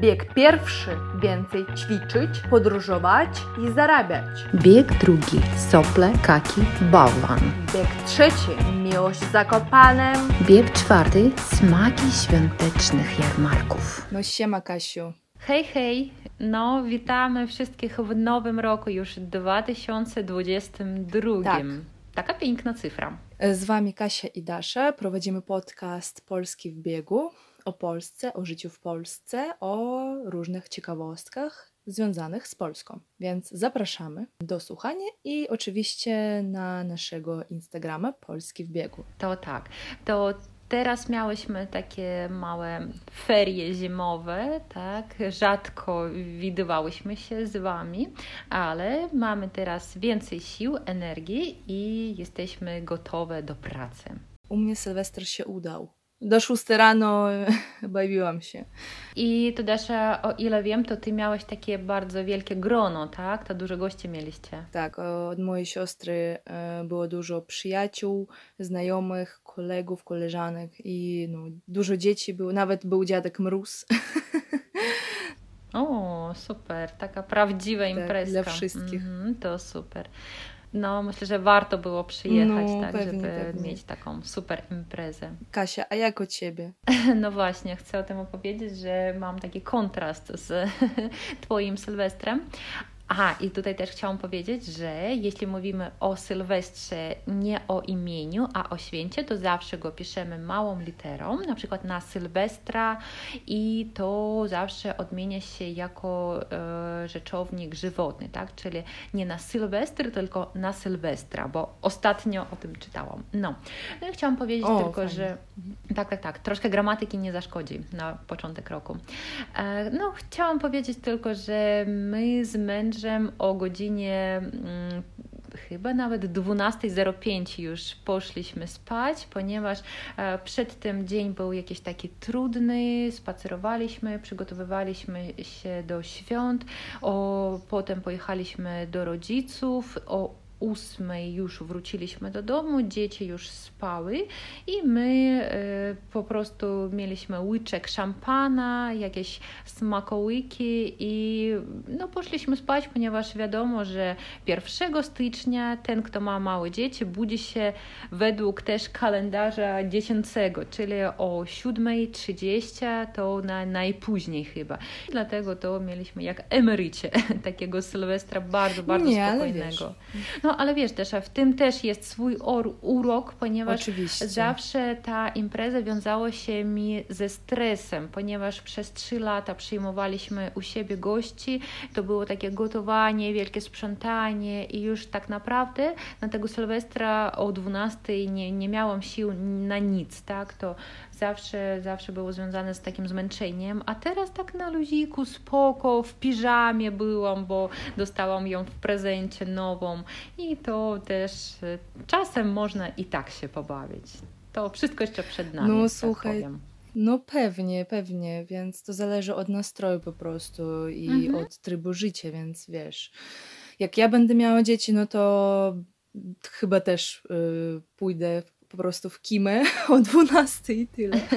Bieg pierwszy więcej ćwiczyć, podróżować i zarabiać. Bieg drugi sople, kaki, bałwan. Bieg trzeci miłość Zakopanem. Bieg czwarty smaki świątecznych jarmarków. No siema Kasiu. Hej, hej! No, witamy wszystkich w nowym roku, już 2022. Tak. Taka piękna cyfra. Z Wami Kasia i Dasza. Prowadzimy podcast Polski w biegu o Polsce, o życiu w Polsce, o różnych ciekawostkach związanych z Polską. Więc zapraszamy do słuchania i oczywiście na naszego Instagrama Polski w biegu. To tak. To teraz miałyśmy takie małe ferie zimowe, tak? Rzadko widywałyśmy się z Wami, ale mamy teraz więcej sił, energii i jesteśmy gotowe do pracy. U mnie Sylwester się udał. Do 6 rano bawiłam się. I to Dasza, o ile wiem, to Ty miałeś takie bardzo wielkie grono, tak? To dużo gości mieliście. Tak, od mojej siostry e, było dużo przyjaciół, znajomych, kolegów, koleżanek i no, dużo dzieci było, nawet był dziadek Mróz. O, super, taka prawdziwa Tak, imprezka. dla wszystkich. Mhm, to super. No, myślę, że warto było przyjechać, No, tak, pewnie, żeby pewnie. mieć taką super imprezę. Kasia, a jak o ciebie? No właśnie, chcę o tym opowiedzieć, że mam taki kontrast z Twoim Sylwestrem. Aha, i tutaj też chciałam powiedzieć, że jeśli mówimy o Sylwestrze nie o imieniu, a o święcie, to zawsze go piszemy małą literą, na przykład na Sylwestra i to zawsze odmienia się jako e, rzeczownik żywotny, tak? Czyli nie na Sylwestr, tylko na Sylwestra, bo ostatnio o tym czytałam. No, no i chciałam powiedzieć O, tylko, fajnie. że tak, tak, tak. Troszkę gramatyki nie zaszkodzi na początek roku. E, No, chciałam powiedzieć tylko, że my z mężem o godzinie mm, chyba nawet 12.05 już poszliśmy spać, ponieważ e, przed tym dzień był jakiś taki trudny, spacerowaliśmy, przygotowywaliśmy się do świąt, o, potem pojechaliśmy do rodziców, o ósmej już wróciliśmy do domu, dzieci już spały i my e, po prostu mieliśmy łyczek szampana, jakieś smakołyki i no, poszliśmy spać, ponieważ wiadomo, że 1 stycznia ten, kto ma małe dzieci, budzi się według też kalendarza dziecięcego, czyli o 7.30 to na, najpóźniej chyba. Dlatego to mieliśmy jak emerycie takiego Sylwestra bardzo, bardzo Nie, spokojnego. wiesz. No ale wiesz też, w tym też jest swój or, urok, ponieważ Oczywiście. zawsze ta impreza wiązała się mi ze stresem, ponieważ przez trzy lata przyjmowaliśmy u siebie gości, to było takie gotowanie, wielkie sprzątanie i już tak naprawdę na tego Sylwestra o 12 nie, nie miałam sił na nic, tak, to zawsze, zawsze było związane z takim zmęczeniem, a teraz tak na luziku, spoko, w piżamie byłam, bo dostałam ją w prezencie nową i to też e, czasem można i tak się pobawić. To wszystko jeszcze przed nami. No, tak słuchaj, powiem. No pewnie, pewnie, więc to zależy od nastroju po prostu i Mhm. od trybu życia, więc wiesz, jak ja będę miała dzieci, no to chyba też y, pójdę po prostu w kimę o 12 i tyle.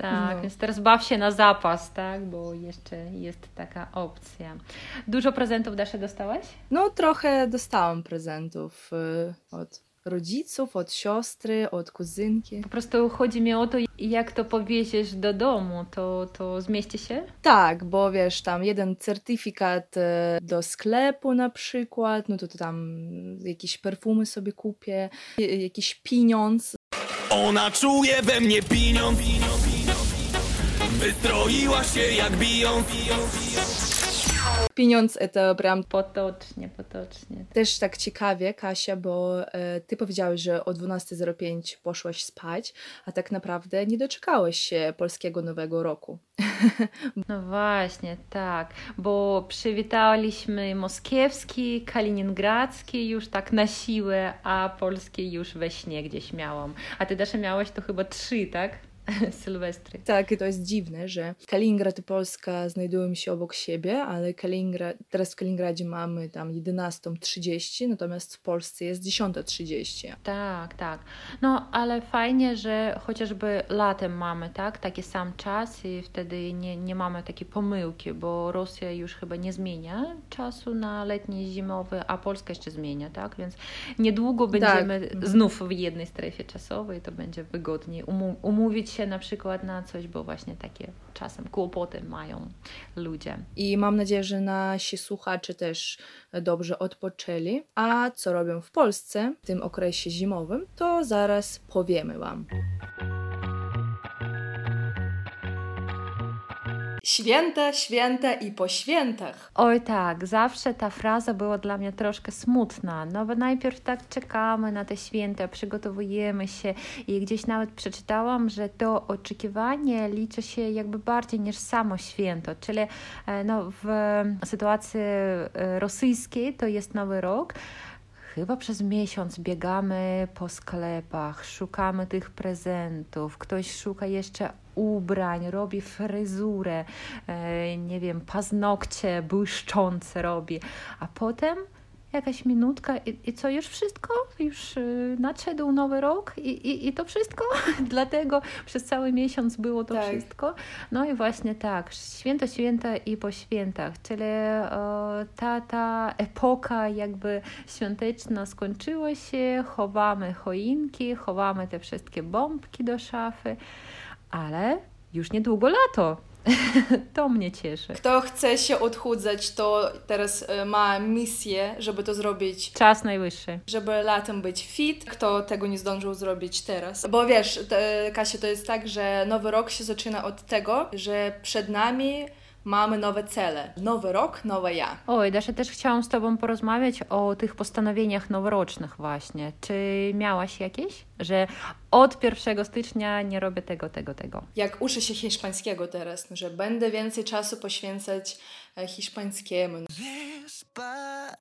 Tak, No. więc teraz baw się na zapas, tak, bo jeszcze jest taka opcja. Dużo prezentów Dasze dostałaś? No trochę dostałam prezentów y, od rodziców, od siostry, od kuzynki. Po prostu chodzi mi o to, jak to powieziesz do domu, to, to zmieści się? Tak, bo wiesz, tam jeden certyfikat e, do sklepu na przykład, no to, to tam jakieś perfumy sobie kupię, e, jakiś pieniądz. Ona czuje we mnie pieniądz Wystroiła się jak biją Pieniądz to prям Potocznie, potocznie. też tak ciekawie, Kasia, bo e, ty powiedziałeś, że o 12.05 poszłaś spać, a tak naprawdę nie doczekałeś się polskiego Nowego Roku. No właśnie, tak, bo przywitaliśmy moskiewski, kaliningradzki już tak na siłę, a polski już we śnie gdzieś miałam. A ty też miałaś to chyba trzy, tak? Sylwestry. Tak, i to jest dziwne, że Kaliningrad i Polska znajdują się obok siebie, ale Kaliningrad, teraz w Kaliningradzie mamy tam 11.30, natomiast w Polsce jest 10.30. Tak, tak. No, ale fajnie, że chociażby latem mamy, tak, taki sam czas i wtedy nie, nie mamy takiej pomyłki, bo Rosja już chyba nie zmienia czasu na letni, zimowy, a Polska jeszcze zmienia, tak, więc niedługo będziemy Tak. znów w jednej strefie czasowej, to będzie wygodniej umówić się na przykład na coś, bo właśnie takie czasem kłopoty mają ludzie. I mam nadzieję, że nasi słuchacze też dobrze odpoczęli. A co robią w Polsce w tym okresie zimowym, to zaraz powiemy Wam. Święta, święta i po świętach. Oj tak, zawsze ta fraza była dla mnie troszkę smutna, no bo najpierw tak czekamy na te święta, przygotowujemy się i gdzieś nawet przeczytałam, że to oczekiwanie liczy się jakby bardziej niż samo święto, czyli e, no, w sytuacji e, rosyjskiej to jest Nowy Rok, Chyba przez miesiąc biegamy po sklepach, szukamy tych prezentów, ktoś szuka jeszcze ubrań, robi fryzurę, e, nie wiem, paznokcie błyszczące robi, a potem jakaś minutka i, i co, już wszystko? Już y, nadszedł nowy rok i, i, i to wszystko? Dlatego przez cały miesiąc było to Tak. wszystko. No i właśnie tak, święto, święta i po świętach, czyli ta, ta epoka jakby świąteczna skończyła się, chowamy choinki, chowamy te wszystkie bombki do szafy, ale już niedługo lato. to mnie cieszy. Kto chce się odchudzać, to teraz e, ma misję, żeby to zrobić Czas najwyższy. żeby latem być fit, kto tego nie zdążył zrobić teraz. Bo wiesz, Kasia, to jest tak, że nowy rok się zaczyna od tego, że przed nami mamy nowe cele. Nowy rok, nowe ja. Oj, Dasza, też chciałam z Tobą porozmawiać o tych postanowieniach noworocznych właśnie. Czy miałaś jakieś? Że od 1 stycznia nie robię tego, tego, tego. Jak uczę się hiszpańskiego teraz, że będę więcej czasu poświęcać e, hiszpańskiemu. Despacito,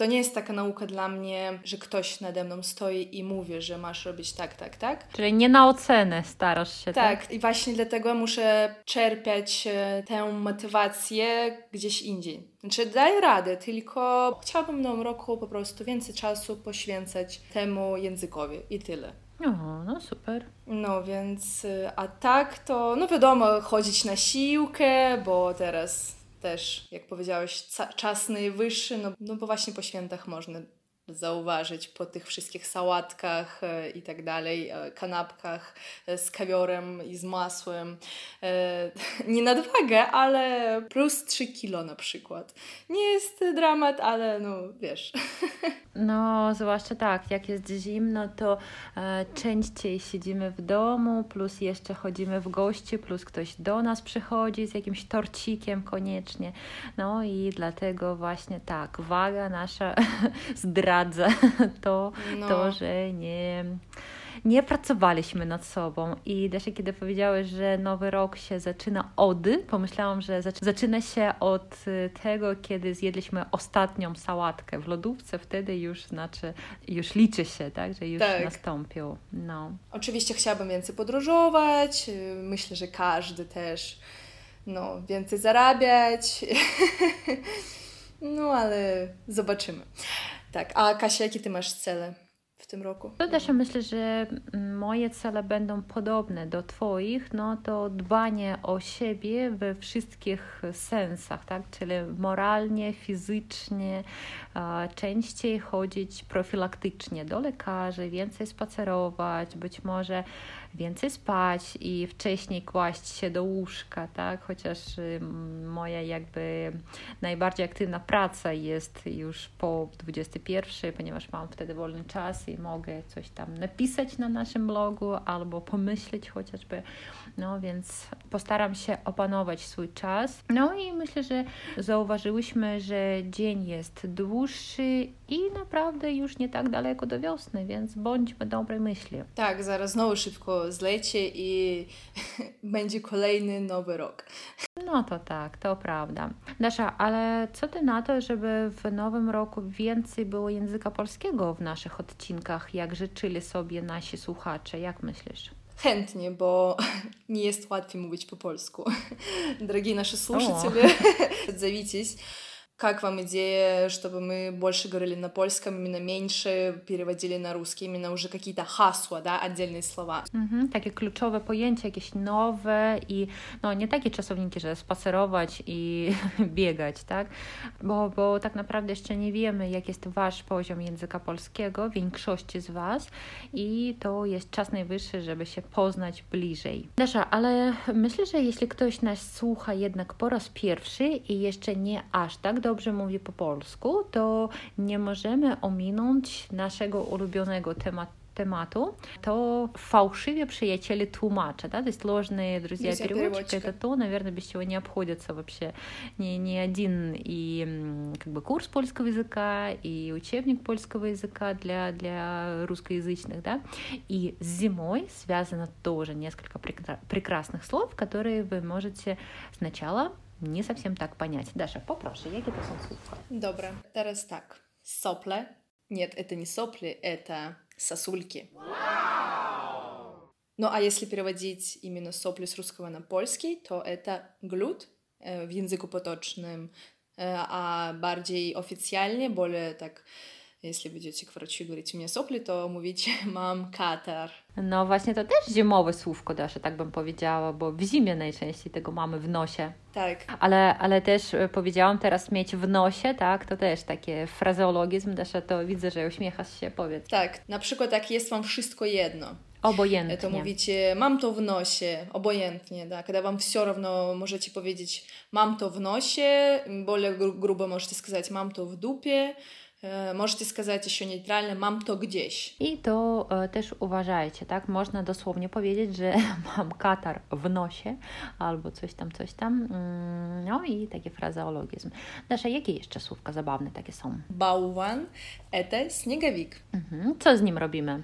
To nie jest taka nauka dla mnie, że ktoś nade mną stoi i mówi, że masz robić tak, tak, tak. Czyli nie na ocenę starasz się, tak? Tak, i właśnie dlatego muszę czerpiać e, tę motywację gdzieś indziej. Znaczy, daję radę, tylko chciałabym w nowym roku po prostu więcej czasu poświęcać temu językowi i tyle. O, no super. No więc, y, a tak to, no wiadomo, chodzić na siłkę, bo teraz też, jak powiedziałeś, czas najwyższy, no, no bo właśnie po świętach można zauważyć po tych wszystkich sałatkach e, i tak dalej, e, kanapkach e, z kawiorem i z masłem. Nie nadwagę, ale plus 3 kilo na przykład. Nie jest dramat, ale no wiesz. No, zwłaszcza tak, jak jest zimno, to częściej siedzimy w domu, plus jeszcze chodzimy w gości, plus ktoś do nas przychodzi z jakimś torcikiem koniecznie. No i dlatego właśnie tak, waga nasza zdradza to, No. to że nie, nie pracowaliśmy nad sobą. I też kiedy powiedziałeś, że nowy rok się zaczyna od, pomyślałam, że zac- zaczyna się od y, tego, kiedy zjedliśmy ostatnią sałatkę w lodówce, wtedy już znaczy, już liczy się, tak, że już Tak. nastąpił. No. Oczywiście chciałabym więcej podróżować. y, Myślę, że każdy też no, więcej zarabiać. no, ale zobaczymy. Tak, a Kasia, jakie ty masz cele w tym roku? To też myślę, że moje cele będą podobne do Twoich, no to dbanie o siebie we wszystkich sensach, tak? Czyli moralnie, fizycznie, częściej chodzić profilaktycznie do lekarzy, więcej spacerować, być może więcej spać i wcześniej kłaść się do łóżka, tak? Chociaż y, moja jakby najbardziej aktywna praca jest już po 21, ponieważ mam wtedy wolny czas i mogę coś tam napisać na naszym blogu albo pomyśleć chociażby. No więc postaram się opanować swój czas. No i myślę, że zauważyłyśmy, że dzień jest dłuższy i naprawdę już nie tak daleko do wiosny, więc bądźmy dobrej myśli. Tak, zaraz znowu szybko zlecie i będzie kolejny nowy rok. No to tak, to prawda. Dasza, ale co ty na to, żeby w nowym roku więcej było języka polskiego w naszych odcinkach, jak życzyli sobie nasi słuchacze? Jak myślisz? Chętnie, bo nie jest łatwiej mówić po polsku. Дорогие наши слушатели, отзовитесь. Как вам идея, чтобы мы больше говорили на польском, именно меньше переводили на русский, именно уже какие-то hasła, да, отдельные слова? Mhm, takie kluczowe pojęcia, jakieś nowe i no nie takie czasowniki, że spacerować i biegać, tak? Bo, bo tak naprawdę jeszcze nie wiemy, jak jest Wasz poziom języka polskiego, większości z Was i to jest czas najwyższy, żeby się poznać bliżej. Dasza, ale myślę, że jeśli ktoś nas słucha jednak po raz pierwszy i jeszcze nie aż tak dobrze mówi po polsku, to nie możemy ominąć naszego ulubionego tematu. Темату, то фальшивые приятели тумача, да, то есть ложные друзья-переводчики, это то, наверное, без чего не обходится вообще ни, ни один и как бы курс польского языка, и учебник польского языка для, для русскоязычных, да, и с зимой связано тоже несколько прекрасных слов, которые вы можете сначала nie совсем tak понять. Даша, попрошу, jakie to są słówka? Dobra, teraz tak. Сопле. Нет, это не сопли, это сосульки. Ну а если переводить именно сопли с русского на польский, то это глют э, в языку поточным, э, а bardziej официальнее, более так Jeśli będziecie k wraczu i говорить, u mnie sopli, to mówicie, mam katar. No właśnie, to też zimowe słówko, Dasza, tak bym powiedziała, bo w zimie najczęściej tego mamy w nosie. Tak. Ale, ale też e, powiedziałam teraz mieć w nosie, tak, to też takie frazeologizm, Dasza, to widzę, że uśmiechasz się, powiedz. Tak, na przykład jak jest Wam wszystko jedno. Obojętnie. To mówicie, mam to w nosie, obojętnie, да, когда вам все равно можете powiedzieć, mam to w nosie, более грубо можете сказать, mam to w dupie, Możecie сказать еще нейтрально «mam to gdzieś». I to e, też uważajcie, tak? Można dosłownie powiedzieć, że mam katar w nosie albo coś tam, coś tam. Mm, no i taki frazeologizm. Dasza, jakie jeszcze słówka zabawne takie są? Bałwan – это снеговик. Mhm. Co z nim robimy?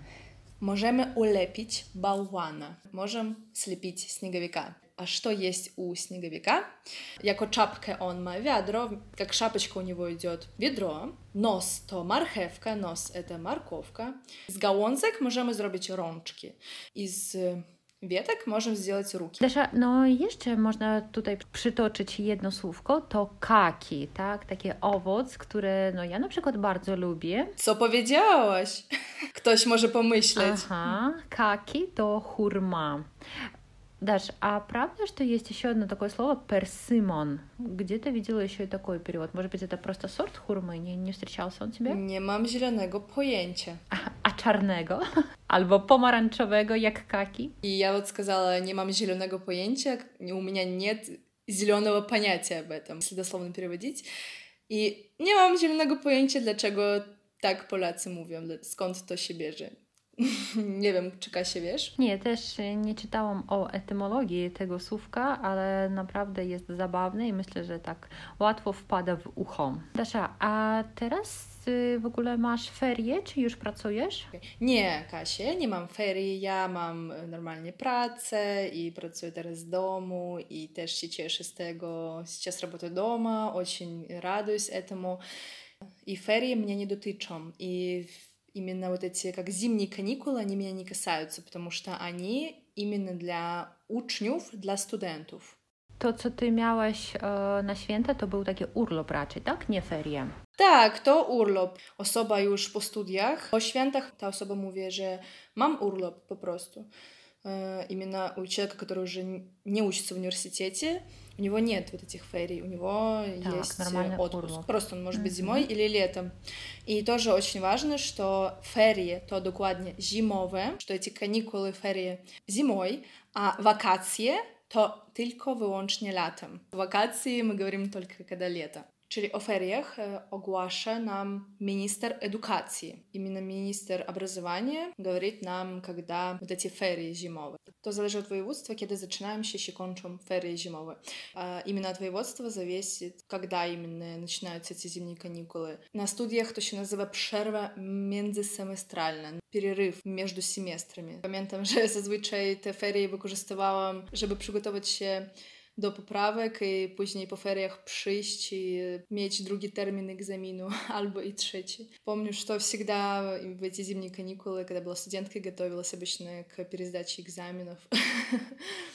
Możemy ulepić bałwana. Możemy slepić śniegowika. А что есть у снеговика? Jako czapkę on ma wiadro, как шапочка у него идет ведро. Nos to marchewka, nos это морковка. Z gałązek możemy zrobić rączki. I z wietek możemy сделать ruki. Dasza, no jeszcze można tutaj przytoczyć jedno słówko, to kaki, tak? Taki owoc, który no ja na przykład bardzo lubię. Co powiedziałaś? Ktoś może pomyśleć. Aha, kaki to hurma. Даш, а правда, что есть еще одно такое слово персимон? Где ты видела еще и такой перевод? Может быть, это просто сорт хурмы? Не, не встречался он тебе? Nie mam zielonego pojęcia. A, a czarnego? Albo pomarańczowego, jak kaki? И я вот сказала, не mam zielonego pojęcia, у меня нет зеленого понятия об этом, если дословно переводить. I nie mam zielonego pojęcia, dlaczego tak Polacy mówią, skąd to się bierze. nie wiem, czy Kasia wiesz? Nie, też nie czytałam o etymologii tego słówka, ale naprawdę jest zabawne i myślę, że tak łatwo wpada w ucho. Dasza, a teraz y, w ogóle masz ferie, czy już pracujesz? Nie, Kasia, nie mam ferii, ja mam normalnie pracę i pracuję teraz z domu i też się cieszę z tego. Сейчас работаю дома, очень радуюсь этому. И ферии меня не дотычą. И именно вот эти как зимние каникулы, они меня не касаются, потому что они именно для uczniów, dla studentów. To, co ty miałaś e, na święta, to był taki urlop raczej, tak? Nie ferie. Tak, to urlop. Osoba już po studiach, po świętach ta osoba mówi, że mam urlop po prostu. E, именно у человека, который уже не учится в университете, у него нет вот этих ферий, у него так, есть отпуск. Урок. Просто он может быть зимой mm-hmm. или летом. И тоже очень важно, что ферии то докладnie zimowe, что эти каникулы ферии зимой, а вакации то tylko wyłącznie latem. Вакации мы говорим только когда лето. Czyli o feriach ogłasza nam minister edukacji. Именно министр образования говорит нам, когда вот эти ферии зимовые. To zależy od województwa, kiedy zaczynają się, się kończą ferie zimowe. А именно от województwa зависит, когда именно начинаются эти зимние каникулы. На студиях to się nazywa przerwa międzysemestralna, перерыв между семестрами. Pamiętam, że zazwyczaj te ferie wykorzystywałam, żeby przygotować się do poprawek i później po feriach przyjść i mieć drugi termin egzaminu albo и trzeci. Помню, что всегда в эти зимние каникулы, когда была студенткой, готовилась обычно к пересдаче экзаменов,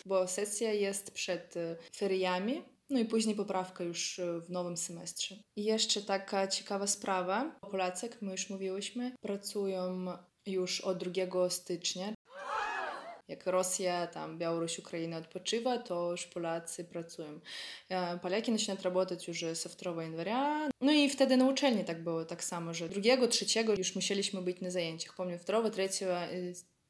bo sesja jest przed feriami, no i później poprawka już w nowym semestrze. I jeszcze taka ciekawa sprawa. Polacy, jak my już mówiłyśmy, pracują już od 2 stycznia. Jak Rosja, tam Białoruś, Ukraina odpoczywa, to już Polacy pracują. Поляки начинают работать уже со 2 января. No i wtedy na uczelni tak było tak samo, że 2, 3 już musieliśmy być na zajęciach. Помню, 2, 3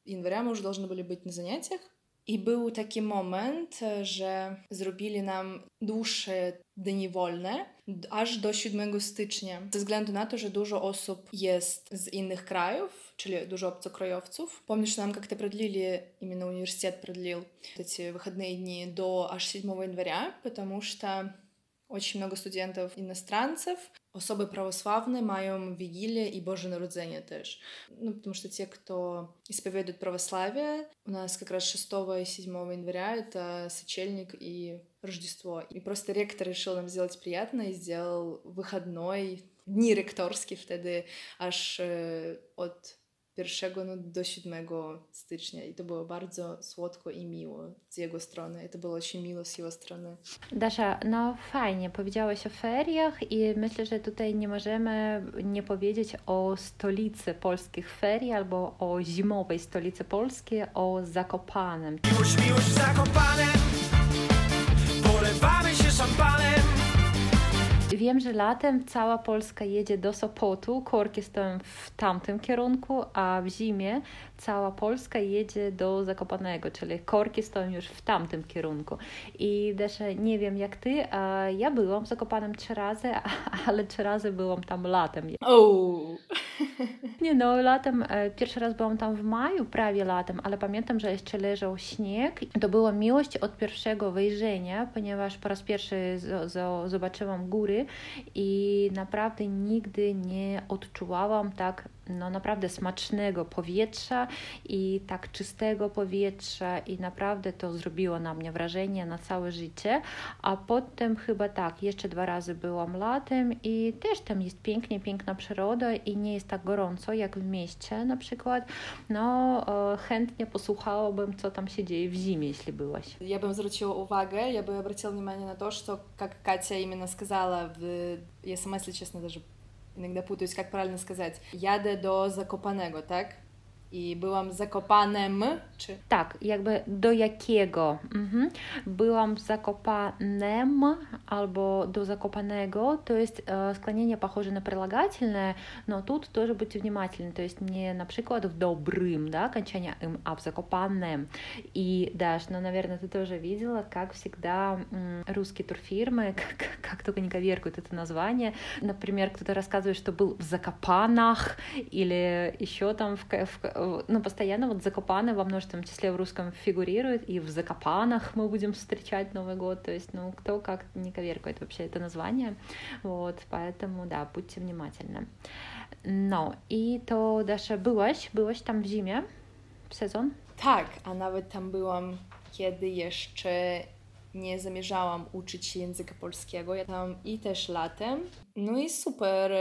января мы już должны были być na zajęciach. I był taki moment, że zrobili nam dłuższe dni wolne, aż do 7 stycznia. Ze względu na to, że dużo osób jest z innych krajów, czyli dużo obcokrajowców. Помню, что нам как-то продлили, именно университет продлил эти выходные дни до аж 7 января, потому что очень много студентов иностранцев, Osoby prawosławne mają Wigilię i Boże Narodzenie też. Ну, потому что те, кто исповедует православие, у нас как раз 6 и 7 января — это сочельник и Рождество. И просто ректор решил нам сделать приятно и сделал выходной, дни ректорские wtedy aż od 1 no, do 7 stycznia i to było bardzo słodko i miło z jego strony. I to było się miło z jego strony. Dasza, no fajnie, powiedziałaś o feriach i myślę, że tutaj nie możemy nie o stolicy polskich ferii albo o zimowej stolicy Polski, o Zakopanem. Miłość, miłość w Zakopanem, polewamy się szampanem. Wiem, że latem cała Polska jedzie do Sopotu, korki stoją w tamtym kierunku, a w zimie cała Polska jedzie do Zakopanego, czyli korki stoją już w tamtym kierunku. I też nie wiem jak ty, a ja byłam w Zakopanem trzy razy, ale trzy razy byłam tam latem. Oh. Nie no, latem, e, pierwszy raz byłam tam w maju, prawie latem, ale pamiętam, że jeszcze leżał śnieg. To była miłość od pierwszego wejrzenia, ponieważ po raz pierwszy zobaczyłam góry i naprawdę nigdy nie odczuwałam tak no naprawdę smacznego powietrza i tak czystego powietrza i naprawdę to zrobiło na mnie wrażenie na całe życie, a potem chyba tak, jeszcze dwa razy byłam latem i też tam jest pięknie, piękna przyroda i nie jest tak gorąco jak w mieście na przykład, no chętnie posłuchałabym, co tam się dzieje w zimie, jeśli byłaś. Ja bym zwróciła uwagę, ja bym обратила внимание на то, что, как Катя именно сказала, в... я сама, если честно, даже иногда путаюсь, как правильно сказать, jadę do Zakopanego, tak? I byłam zakopanem, czy? Tak, jakby do jakiego. Mhm. Byłam zakopanem albo do zakopanego, to есть э, склонение похоже на прилагательное, но тут тоже будьте внимательны, то есть не на przykład в добрым, да, окончание им, а в закопанном. И, Даш, ну, наверное, ты тоже видела, как всегда русские турфирмы, как, как только не коверкуют это название. Например, кто-то рассказывает, что был в Закопанах или еще там в, в, ну, постоянно вот Закопаны во множественном числе в русском фигурирует, и в Закопанах мы будем встречать Новый год, то есть, ну, кто как не коверкает вообще это название, вот, поэтому, да, будьте внимательны. No i to Dasza, byłaś, byłaś tam w zimie, w sezon? Tak, a nawet tam byłam, kiedy jeszcze nie zamierzałam uczyć się języka polskiego. Ja tam i też latem. No i super.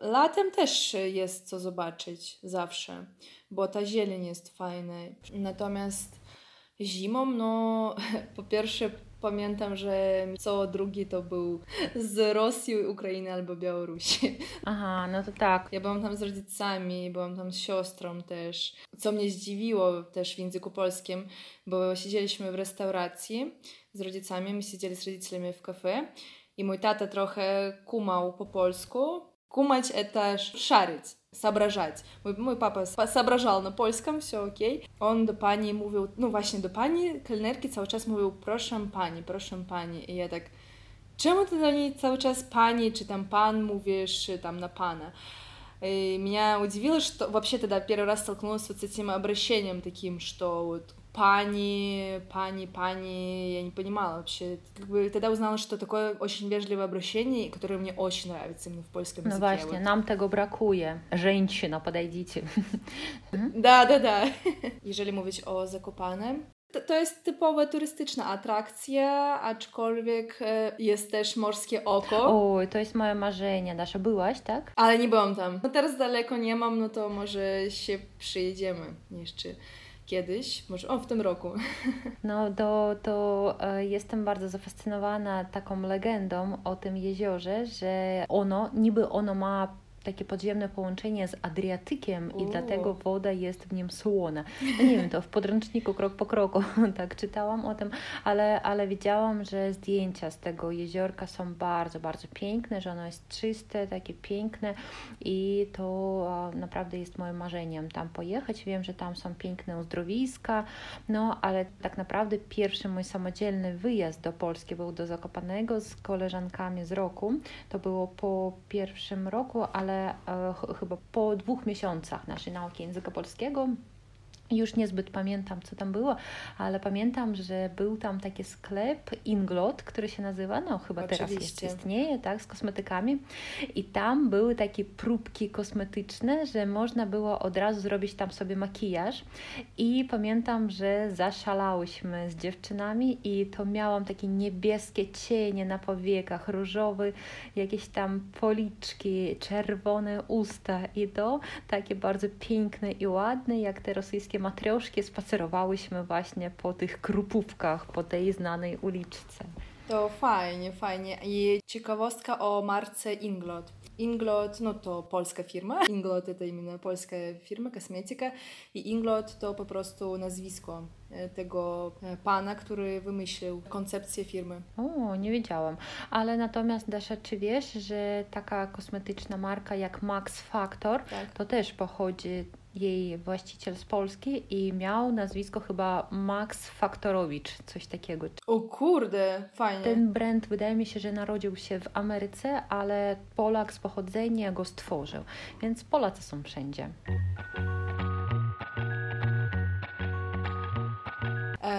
Latem też jest co zobaczyć zawsze, bo ta zieleń jest fajna. Natomiast zimą, no po pierwsze pamiętam, że co drugi to był z Rosji, Ukrainy albo Białorusi. Aha, no to tak. Ja byłam tam z rodzicami, byłam tam z siostrą też. Co mnie zdziwiło też w języku polskim, bo siedzieliśmy w restauracji z rodzicami, my siedzieli z rodzicami w kafe i mój tata trochę kumał po polsku. Kumać это шарить соображать. Mój, mój papa соображал na polskim, все okej. On do pani mówił, no właśnie do pani kelnerki cały czas mówił proszę pani, proszę pani. I ja tak, czemu ty do niej cały czas pani, czy tam pan mówisz, tam na pana? И меня удивило, что вообще тогда первый раз столкнулась вот с этим обращением таким, что вот пани, пани, пани, я не понимала вообще. Как бы тогда узнала, что такое очень вежливое обращение, которое мне очень нравится именно в польском языке. Ну właśnie, вот. nam tego brakuje. Женщина, подойдите. Да, да, да. Jeżeli mówić o Zakopanem, To, to jest typowa turystyczna atrakcja, aczkolwiek e, jest też morskie oko. Oj, to jest moje marzenie. Dasza, byłaś, tak? Ale nie byłam tam. No teraz daleko nie mam, no to może się przyjedziemy jeszcze kiedyś, może o w tym roku. No to, to e, jestem bardzo zafascynowana taką legendą o tym jeziorze, że ono, niby ono ma takie podziemne połączenie z Adriatykiem i U. dlatego woda jest w nim słona. No nie wiem, to w podręczniku krok po kroku tak czytałam o tym, ale, ale widziałam, że zdjęcia z tego jeziorka są bardzo, bardzo piękne, że ono jest czyste, takie piękne i to naprawdę jest moim marzeniem tam pojechać. Wiem, że tam są piękne uzdrowiska, no ale tak naprawdę pierwszy mój samodzielny wyjazd do Polski był do Zakopanego z koleżankami z roku. To było po pierwszym roku, ale e, ch- chyba po dwóch miesiącach naszej nauki języka polskiego. Już niezbyt pamiętam, co tam było, ale pamiętam, że był tam taki sklep Inglot, który się nazywa, no chyba teraz Oczywiście. jeszcze istnieje, tak, z kosmetykami. I tam były takie próbki kosmetyczne, że można było od razu zrobić tam sobie makijaż. I pamiętam, że zaszalałyśmy z dziewczynami i to miałam takie niebieskie cienie na powiekach, różowy, jakieś tam policzki, czerwone usta i to takie bardzo piękne i ładne, jak te rosyjskie matrioszki, spacerowałyśmy właśnie po tych krupówkach, po tej znanej uliczce. To fajnie, fajnie. I ciekawostka o marce Inglot. Inglot, no to polska firma. Inglot to именно polska firma, kosmetyka. I Inglot to po prostu nazwisko e, tego e, pana, który wymyślił koncepcję firmy. O, nie wiedziałam. Ale natomiast Dasza, czy wiesz, że taka kosmetyczna marka jak Max Factor, Tak. to też pochodzi jej właściciel z Polski i miał nazwisko chyba Max Faktorowicz, coś takiego. O kurde, fajnie. Ten brand wydaje mi się, że narodził się w Ameryce, ale Polak z pochodzenia go stworzył, więc Polacy są wszędzie.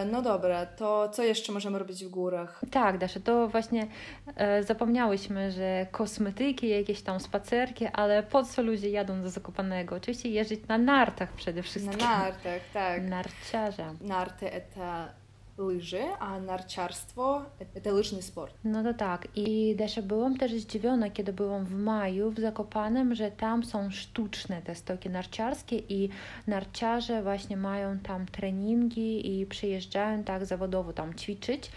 No dobra, to co jeszcze możemy robić w górach? Tak, Dasza, to właśnie e, zapomniałyśmy, że kosmetyki, jakieś tam spacerki, ale po co ludzie jadą do Zakopanego? Oczywiście jeździć na nartach przede wszystkim. Na nartach, tak. Narciarza. Narty eta лыжи, a narciarstwo это лыжный sport. No to tak. I Desza, byłam też zdziwiona, kiedy byłam w maju w Zakopanem, że tam są sztuczne te stoki narciarskie i narciarze właśnie mają tam treningi i przyjeżdżają tak zawodowo tam ćwiczyć.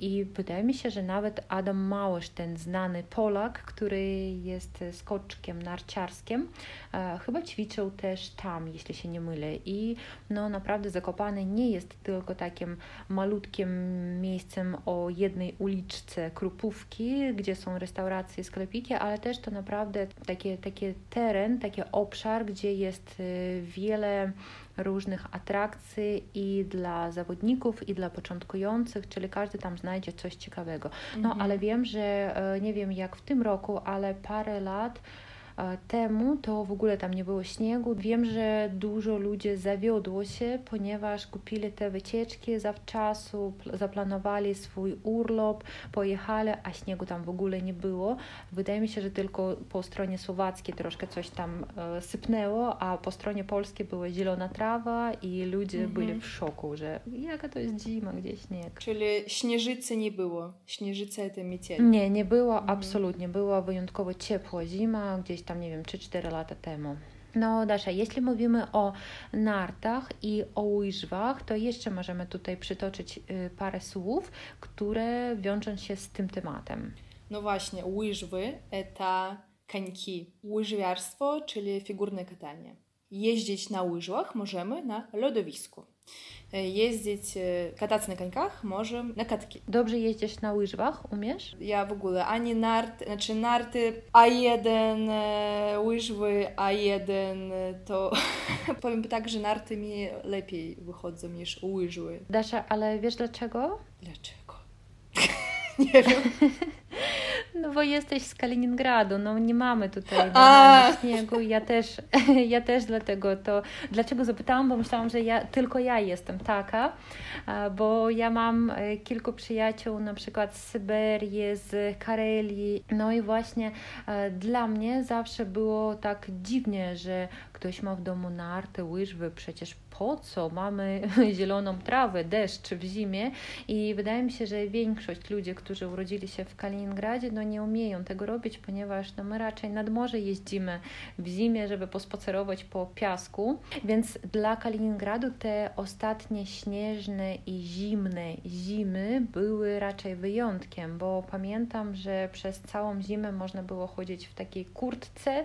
I wydaje mi się, że nawet Adam Małysz, ten znany Polak, który jest skoczkiem narciarskim, e, chyba ćwiczył też tam, jeśli się nie mylę. I no naprawdę Zakopane nie jest tylko takim malutkim miejscem o jednej uliczce Krupówki, gdzie są restauracje, sklepiki, ale też to naprawdę takie, takie teren, taki obszar, gdzie jest e, wiele różnych atrakcji i dla zawodników, i dla początkujących, czyli każdy tam znajdzie coś ciekawego. No ale wiem, że e, nie wiem jak w tym roku, ale parę lat E, temu, to w ogóle tam nie było śniegu. Wiem, że dużo ludzi zawiodło się, ponieważ kupili te wycieczki zawczasu, zaplanowali swój urlop, pojechali, a śniegu tam w ogóle nie było. Wydaje mi się, że tylko po stronie słowackiej troszkę coś tam e, sypnęło, a po stronie polskiej była zielona trawa i ludzie mhm. byli w szoku, że jaka to jest zima, gdzie śnieg. Czyli śnieżycy nie było, śnieżyce te miecie. Nie, nie było, mhm. absolutnie. Była wyjątkowo ciepła zima, gdzieś tam nie wiem, 3-4 lata temu. No, Dasza, jeśli mówimy o nartach i o łyżwach, to jeszcze możemy tutaj przytoczyć y, parę słów, które wiążą się z tym tematem. No właśnie, łyżwy to końki, łyżwiarstwo, czyli figurne katanie. Jeździć na łyżwach możemy na lodowisku. E, jeździć, e, katać na końkach, może na katki. Dobrze jeździsz na łyżwach, umiesz? Ja w ogóle ani narty, znaczy narty A1, e, łyżwy A1, to powiem tak, że narty mi lepiej wychodzą niż łyżwy. Dasza, ale wiesz dlaczego? Dlaczego? Nie wiem. No bo jesteś z Kaliningradu, no nie mamy tutaj śniegu. Ja też, ja też dlatego to. Dlaczego zapytałam? Bo myślałam, że ja, tylko ja jestem taka, bo ja mam e, kilku przyjaciół, na przykład z Syberii, z Karelii. No i właśnie e, dla mnie zawsze było tak dziwnie, że ktoś ma w domu narty, łyżwy, przecież po co mamy zieloną trawę, deszcz w zimie. I wydaje mi się, że większość ludzi, którzy urodzili się w Kaliningradzie, no nie umieją tego robić, ponieważ no, my raczej nad morze jeździmy w zimie, żeby pospacerować po piasku, więc dla Kaliningradu te ostatnie śnieżne i zimne zimy były raczej wyjątkiem, bo pamiętam, że przez całą zimę można było chodzić w takiej kurtce,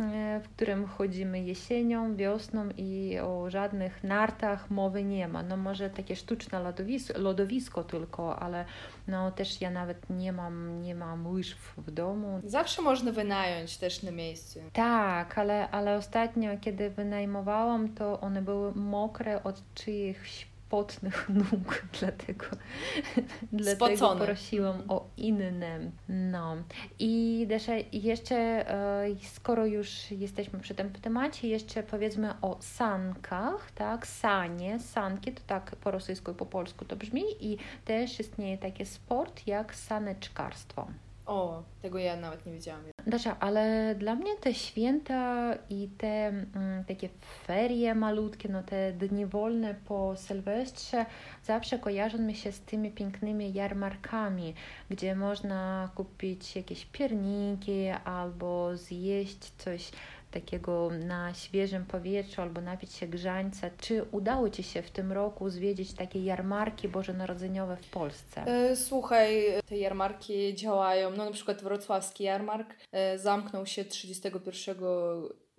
E, w którym chodzimy jesienią, wiosną i o żadnych nartach mowy nie ma. No może takie sztuczne lodowisko, lodowisko tylko, ale no też ja nawet nie mam, nie mam łyż w domu. Zawsze można wynająć też na miejscu. Tak, ale, ale ostatnio, kiedy wynajmowałam, to one były mokre od czyichś potnych nóg, dlatego, dlatego prosiłam o inne. No. I jeszcze, e, skoro już jesteśmy przy tym temacie, jeszcze powiedzmy o sankach, tak? Sanie, sanki, to tak po rosyjsku i po polsku to brzmi i też istnieje taki sport jak saneczkarstwo. O, tego ja nawet nie wiedziałam. Dasza, ale dla mnie te święta i te mm, takie ferie malutkie, no te dni wolne po Sylwestrze zawsze kojarzą mi się z tymi pięknymi jarmarkami, gdzie można kupić jakieś pierniki albo zjeść coś takiego na świeżym powietrzu albo napić się grzańca. Czy udało Ci się w tym roku zwiedzić takie jarmarki bożonarodzeniowe w Polsce? E, słuchaj, te jarmarki działają, no na przykład wrocławski jarmark e, zamknął się 31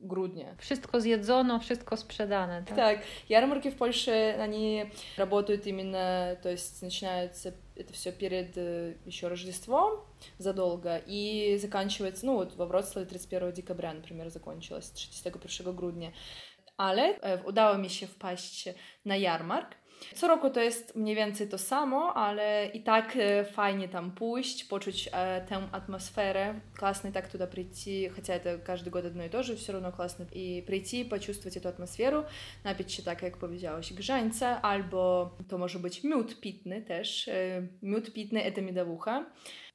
grudnia. Wszystko zjedzono, wszystko sprzedane, tak? Так, ярмарки в Польше, они работают именно, то есть начинается это все перед еще Рождеством задолго и заканчивается, ну вот во Wrocławiu 31 декабря, например, закончилось, 31 grudnia. Ale udało mi się wpaść na jarmark co roku to jest mniej więcej to samo, ale i tak e, fajnie tam pójść, poczuć e, tę atmosferę. Классно и так туда прийти, хотя это каждый год одно и то же, все равно классно и прийти, почувствовать эту атmosferę, napić się tak, jak powiedziałaś, grzańca, albo to może być miód pitny też. E, miód pitny to miodowucha.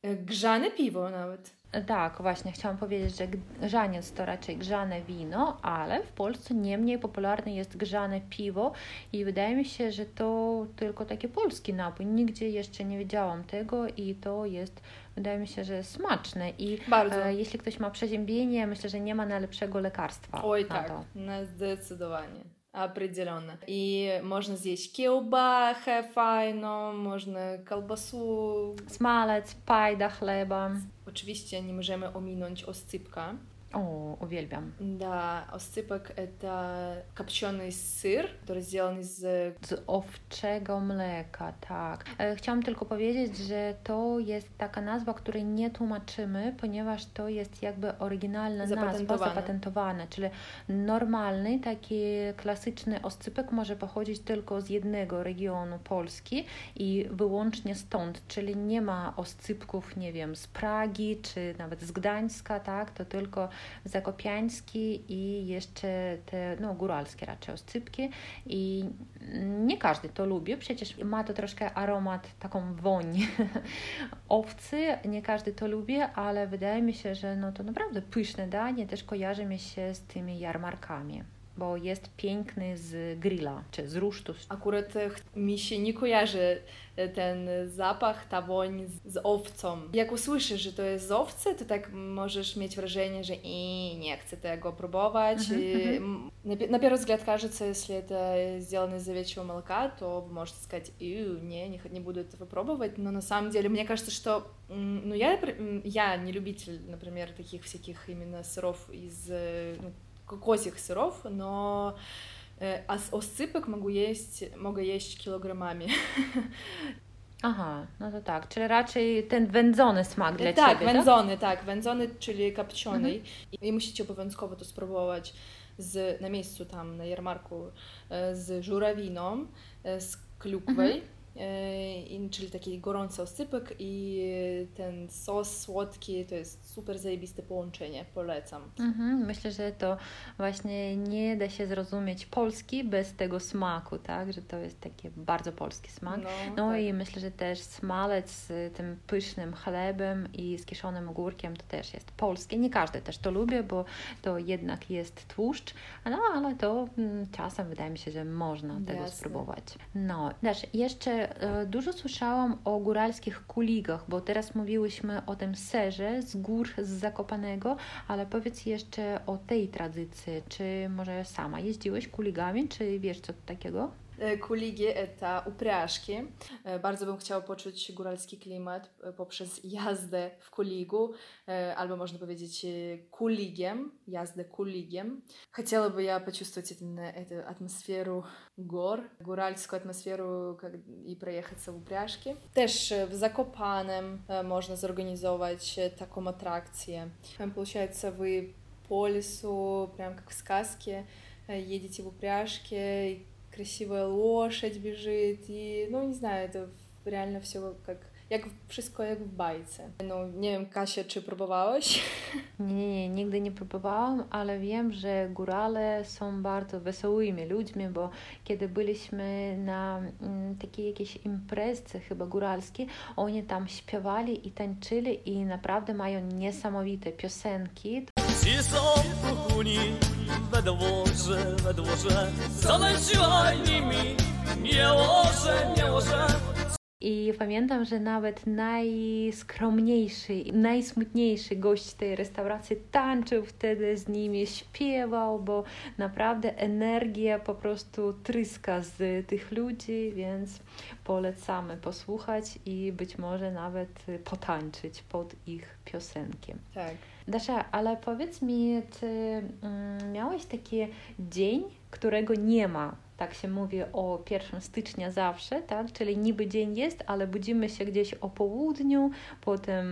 Grzane piwo nawet. Tak, właśnie chciałam powiedzieć, że grzaniec to raczej grzane wino, ale w Polsce nie mniej popularne jest grzane piwo i wydaje mi się, że to tylko taki polski napój. Nigdzie jeszcze nie widziałam tego i to jest, wydaje mi się, że smaczne i Bardzo. E, jeśli ktoś ma przeziębienie, myślę, że nie ma najlepszego lekarstwa Oj na tak, to. na zdecydowanie Определенно. И можно съесть кiełbachę fajną, można колбасу. Smalec, pajda chleba. Oczywiście nie możemy ominąć oscypka. O, uwielbiam. Да, осцыпок — это копченый сыр, который сделан из... Z owczego mleka, tak. E, chciałam tylko powiedzieć, że to jest taka nazwa, której nie tłumaczymy, ponieważ to jest jakby oryginalna nazwa, zapatentowana, czyli normalny, taki klasyczny oscypek może pochodzić tylko z jednego regionu Polski i wyłącznie stąd, czyli nie ma oscypków, nie wiem, z Pragi, czy nawet z Gdańska, tak, to tylko zakopiański i jeszcze te no, góralskie raczej oscypki i nie każdy to lubi, przecież ma to troszkę aromat, taką woń owcy, nie każdy to lubi, ale wydaje mi się, że no to naprawdę pyszne danie. Też kojarzy mi się z tymi jarmarkami bo jest piękny z grilla, czy z rusztu. Akurat mi się nie kojarzy ten zapach, ta woń z, z owcą. Jak usłyszysz, że to jest z owcy, to tak możesz mieć wrażenie, że i nie chcę tego próbować. Mm-hmm. На, на первый взгляд кажется, если это сделано из овечьего молока, то вы можете сказать, не, не, не буду этого пробовать, но на самом деле мне кажется, что ну, я, я не любитель, например, таких всяких именно сыров из ну, козьих сыров, но а осcypek mogę jeść, mogę jeść kilogramami. Aha, no to tak, czyli raczej ten wędzony smak dla tak, Ciebie, wędzony, tak? tak, wędzony, czyli kapciony. Mhm. I musicie obowiązkowo to spróbować z, na miejscu tam, na jarmarku, z żurawiną, z klukwej. Mhm e, i- czyli taki gorący osypek i ten sos słodki, to jest super zajebiste połączenie, polecam. Mhm, myślę, że to właśnie nie da się zrozumieć Polski bez tego smaku, tak? Że to jest taki bardzo polski smak. No tak. i myślę, że też smalec z tym pysznym chlebem i z kiszonym ogórkiem to też jest polskie. Nie każdy też to lubi, bo to jednak jest tłuszcz, no ale to mm, czasem wydaje mi się, że można tego Jasne. spróbować. No, też jeszcze e, dużo słyszałam o góralskich kuligach, bo teraz mówiłyśmy o tym serze z gór z Zakopanego, ale powiedz jeszcze o tej tradycji. Czy może sama jeździłeś kuligami, czy wiesz co takiego? E, Kuligi to. E, Bardzo bym chciała poczuć góralski klimat e, poprzez jazdę w kuligu, e, albo można powiedzieć e, kuligiem, jazdę kuligiem. Хотела бы я почувствовать это, эту атмосферу гор, гуральскую атмосферу как, и проехаться в упряжке. Też e, w Zakopanem e, można zorganizować e, taką atrakcję. Там, Получается, вы по лесу, прям как в сказке, э, едете в упряжке, красивая лошадь бежит, и, ну, не знаю, это реально все как, jak wszystko jak w bajce. No, nie wiem, Kasia, czy próbowałaś? Nie, nie, nie, nigdy nie próbowałam, ale wiem, że górale są bardzo wesołymi ludźmi, bo kiedy byliśmy na mm, takiej jakiejś imprezce chyba góralskiej, oni tam śpiewali i tańczyli i naprawdę mają niesamowite piosenki. Ci są kuchuni we dworze, we dworze Zanęciłaj nimi, nie łoże, nie łoże I pamiętam, że nawet najskromniejszy, najsmutniejszy gość tej restauracji tańczył wtedy z nimi, śpiewał, bo naprawdę energia po prostu tryska z tych ludzi, więc polecamy posłuchać i być może nawet potańczyć pod ich piosenkiem. Tak. Dasza, ale powiedz mi, czy mm, miałeś taki dzień, którego nie ma? Tak się mówi o 1 stycznia zawsze, tak? Czyli niby dzień jest, ale budzimy się gdzieś o południu, potem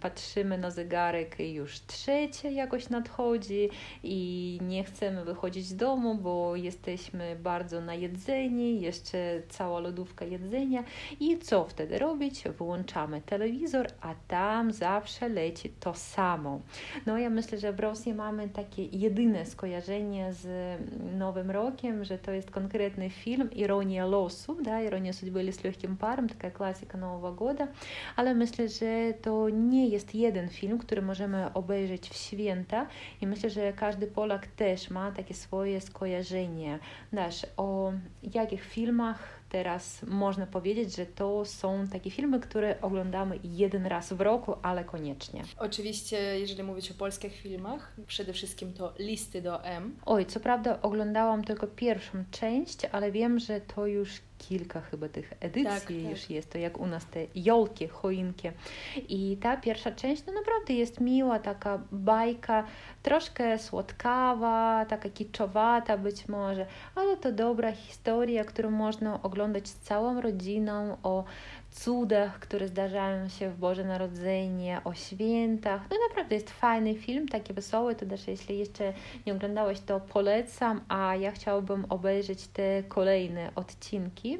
patrzymy na zegarek i już trzecie jakoś nadchodzi i nie chcemy wychodzić z domu, bo jesteśmy bardzo najedzeni, jeszcze cała lodówka jedzenia i co wtedy robić? Wyłączamy telewizor, a tam zawsze leci to samo. No ja myślę, że w Rosji mamy takie jedyne skojarzenie z Nowym Rokiem, że to jest konkretny film Ironia losu, да, Ironia судьбы или с легким паром, taka klasyka Nowego Goda, ale myślę, że to nie jest jeden film, który możemy obejrzeć w święta i myślę, że każdy Polak też ma takie swoje skojarzenie. Dasz, o jakich filmach teraz można powiedzieć, że to są takie filmy, które oglądamy jeden raz w roku, ale koniecznie. Oczywiście, jeżeli mówić o polskich filmach, przede wszystkim to Listy do M. Oj, co prawda oglądałam tylko pierwszą część, ale wiem, że to już kilka chyba tych edycji Tak, tak. już jest, to jak u nas te jolki, choinki. I ta pierwsza część, no naprawdę jest miła, taka bajka, troszkę słodkawa, taka kiczowata być może, ale to dobra historia, którą można oglądać z całą rodziną, o cudach, które zdarzają się w Boże Narodzenie, o świętach. No naprawdę jest fajny film, taki wesoły, to też jeśli jeszcze nie oglądałeś, to polecam, a ja chciałabym obejrzeć te kolejne odcinki.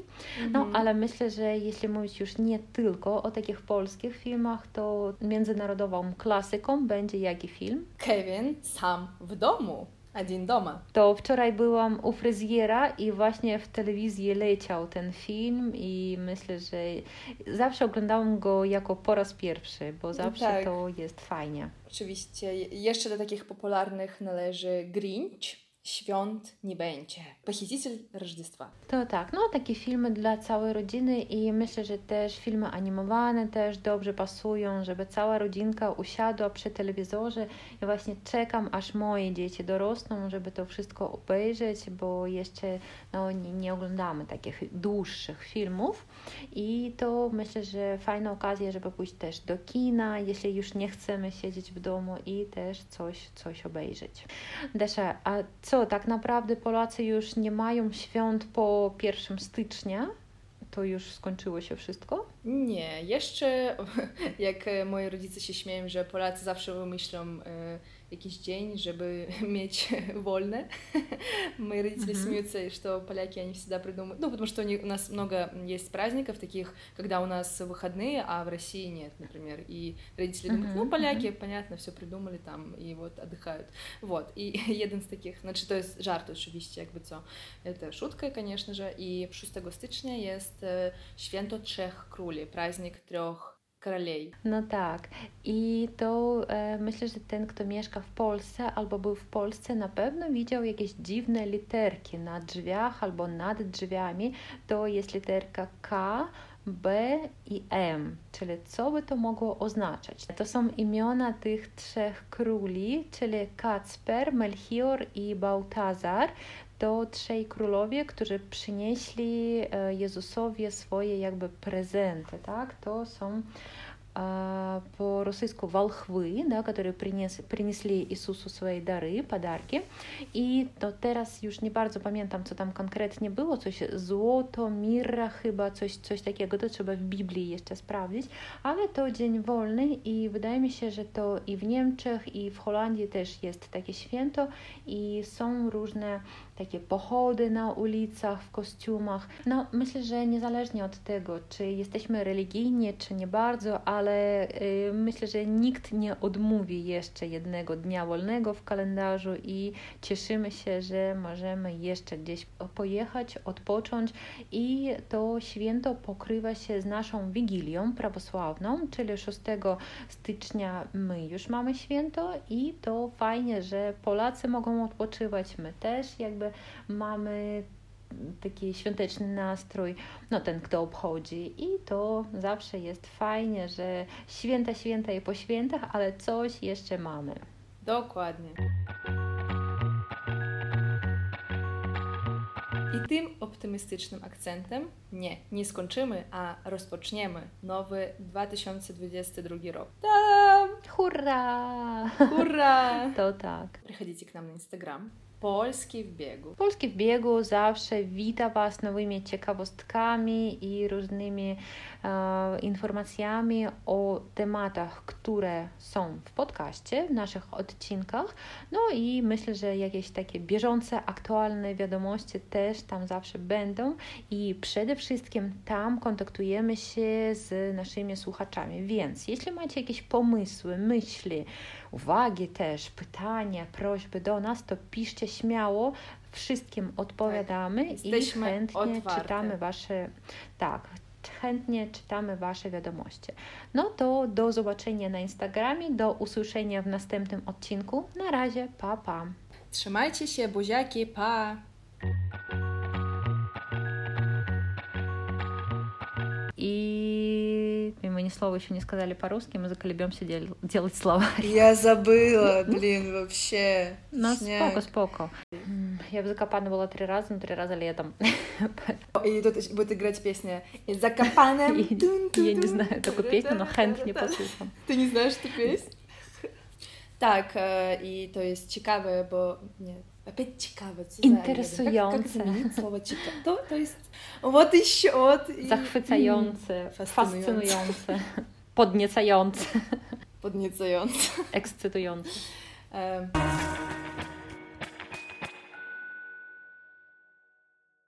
No, ale myślę, że jeśli mówić już nie tylko o takich polskich filmach, to międzynarodową klasyką będzie jaki film? Kevin sam w domu. A dzień doma. To wczoraj byłam u fryzjera i właśnie w telewizji leciał ten film i myślę, że zawsze oglądałam go jako po raz pierwszy, bo no zawsze tak. to jest fajnie. Oczywiście. Jeszcze do takich popularnych należy Grinch świąt nie będzie. Pochiziciel Rożdystwa. To tak, no takie filmy dla całej rodziny i myślę, że też filmy animowane też dobrze pasują, żeby cała rodzinka usiadła przy telewizorze i właśnie czekam, aż moje dzieci dorosną, żeby to wszystko obejrzeć, bo jeszcze no, nie, nie oglądamy takich dłuższych filmów i to myślę, że fajna okazja, żeby pójść też do kina, jeśli już nie chcemy siedzieć w domu i też coś, coś obejrzeć. Desza, a co tak naprawdę Polacy już nie mają świąt po 1 stycznia? To już skończyło się wszystko? Nie, jeszcze jak e, moi rodzice się śmieją, że Polacy zawsze wymyślą e, jakiś dzień, żeby mieć wolne. Мои родители Мгм. смеются, что поляки, они всегда придумывают... Ну, потому что у, них, у нас много есть праздников таких, когда у нас выходные, а в России нет, например. И родители думают, ну, поляки, понятно, все придумали там, и вот отдыхают. Вот, и jeden z takich, znaczy to jest żart oczywiście, jakby co, это шутка, конечно же, i 6 stycznia jest e, Święto Trzech Króli, праздник трех Korolei. No tak. I to e, myślę, że ten, kto mieszka w Polsce albo był w Polsce, na pewno widział jakieś dziwne literki na drzwiach albo nad drzwiami. To jest literka K. B i M, czyli co by to mogło oznaczać? To są imiona tych trzech króli, czyli Kacper, Melchior i Baltazar To trzej królowie, którzy przynieśli e, Jezusowi swoje jakby prezenty, tak? To są а, по-российску волхвы, да, которые принес, принесли Ісусу свої дари, подарки. І то teraz już nie bardzo pamiętam, co tam konkretnie było, coś złoto, mirra chyba, coś, coś takiego, to trzeba w Biblii jeszcze sprawdzić, ale to dzień wolny i wydaje mi się, że to i w Niemczech, i w Holandii też jest takie święto i są różne takie pochody na ulicach, w kostiumach. No, myślę, że niezależnie od tego, czy jesteśmy religijni, czy nie bardzo, ale y, myślę, że nikt nie odmówi jeszcze jednego dnia wolnego w kalendarzu i cieszymy się, że możemy jeszcze gdzieś pojechać, odpocząć i to święto pokrywa się z naszą Wigilią prawosławną, czyli 6 stycznia my już mamy święto i to fajnie, że Polacy mogą odpoczywać, my też jakby mamy taki świąteczny nastrój, no ten, kto obchodzi i to zawsze jest fajnie, że święta, święta i po świętach, ale coś jeszcze mamy. Dokładnie. I tym optymistycznym akcentem nie, nie skończymy, a rozpoczniemy nowy 2022 rok. Tam! Hurra! Hurra! To tak. Приходите к нам на Instagram. Polski w biegu. Polski w biegu zawsze wita Was nowymi ciekawostkami i różnymi informacjami o tematach, które są w podcaście, w naszych odcinkach. No i myślę, że jakieś takie bieżące, aktualne wiadomości też tam zawsze będą i przede wszystkim tam kontaktujemy się z naszymi słuchaczami. Więc jeśli macie jakieś pomysły, myśli, uwagi też, pytania, prośby do nas, to piszcie śmiało. Wszystkim odpowiadamy i Jesteśmy chętnie otwarte. czytamy Wasze. Tak, chętnie czytamy Wasze wiadomości. No to do zobaczenia na Instagramie, do usłyszenia w następnym odcinku. Na razie, pa pa. Trzymajcie się, buziaki, pa! И мы ни слова еще не сказали по-русски, мы заколебемся дел- делать словарь. Я забыла, блин, вообще. Ну, Точняк. споко, споко. Я бы Закопане была три раза, но три раза летом. И тут будет играть песня «Из Закопана». Я не знаю такую песню, но Хэнк не послушал. Ты не знаешь эту песню? Так, э, и то есть Чикаго было... Нет, опять Чикаго. Интересуемся. Как, как слово Чикаго? То, то есть вот еще вот. Захватаемся. Фасцинуемся. Поднецаемся. Поднецаемся. Эксцитуемся. Эм.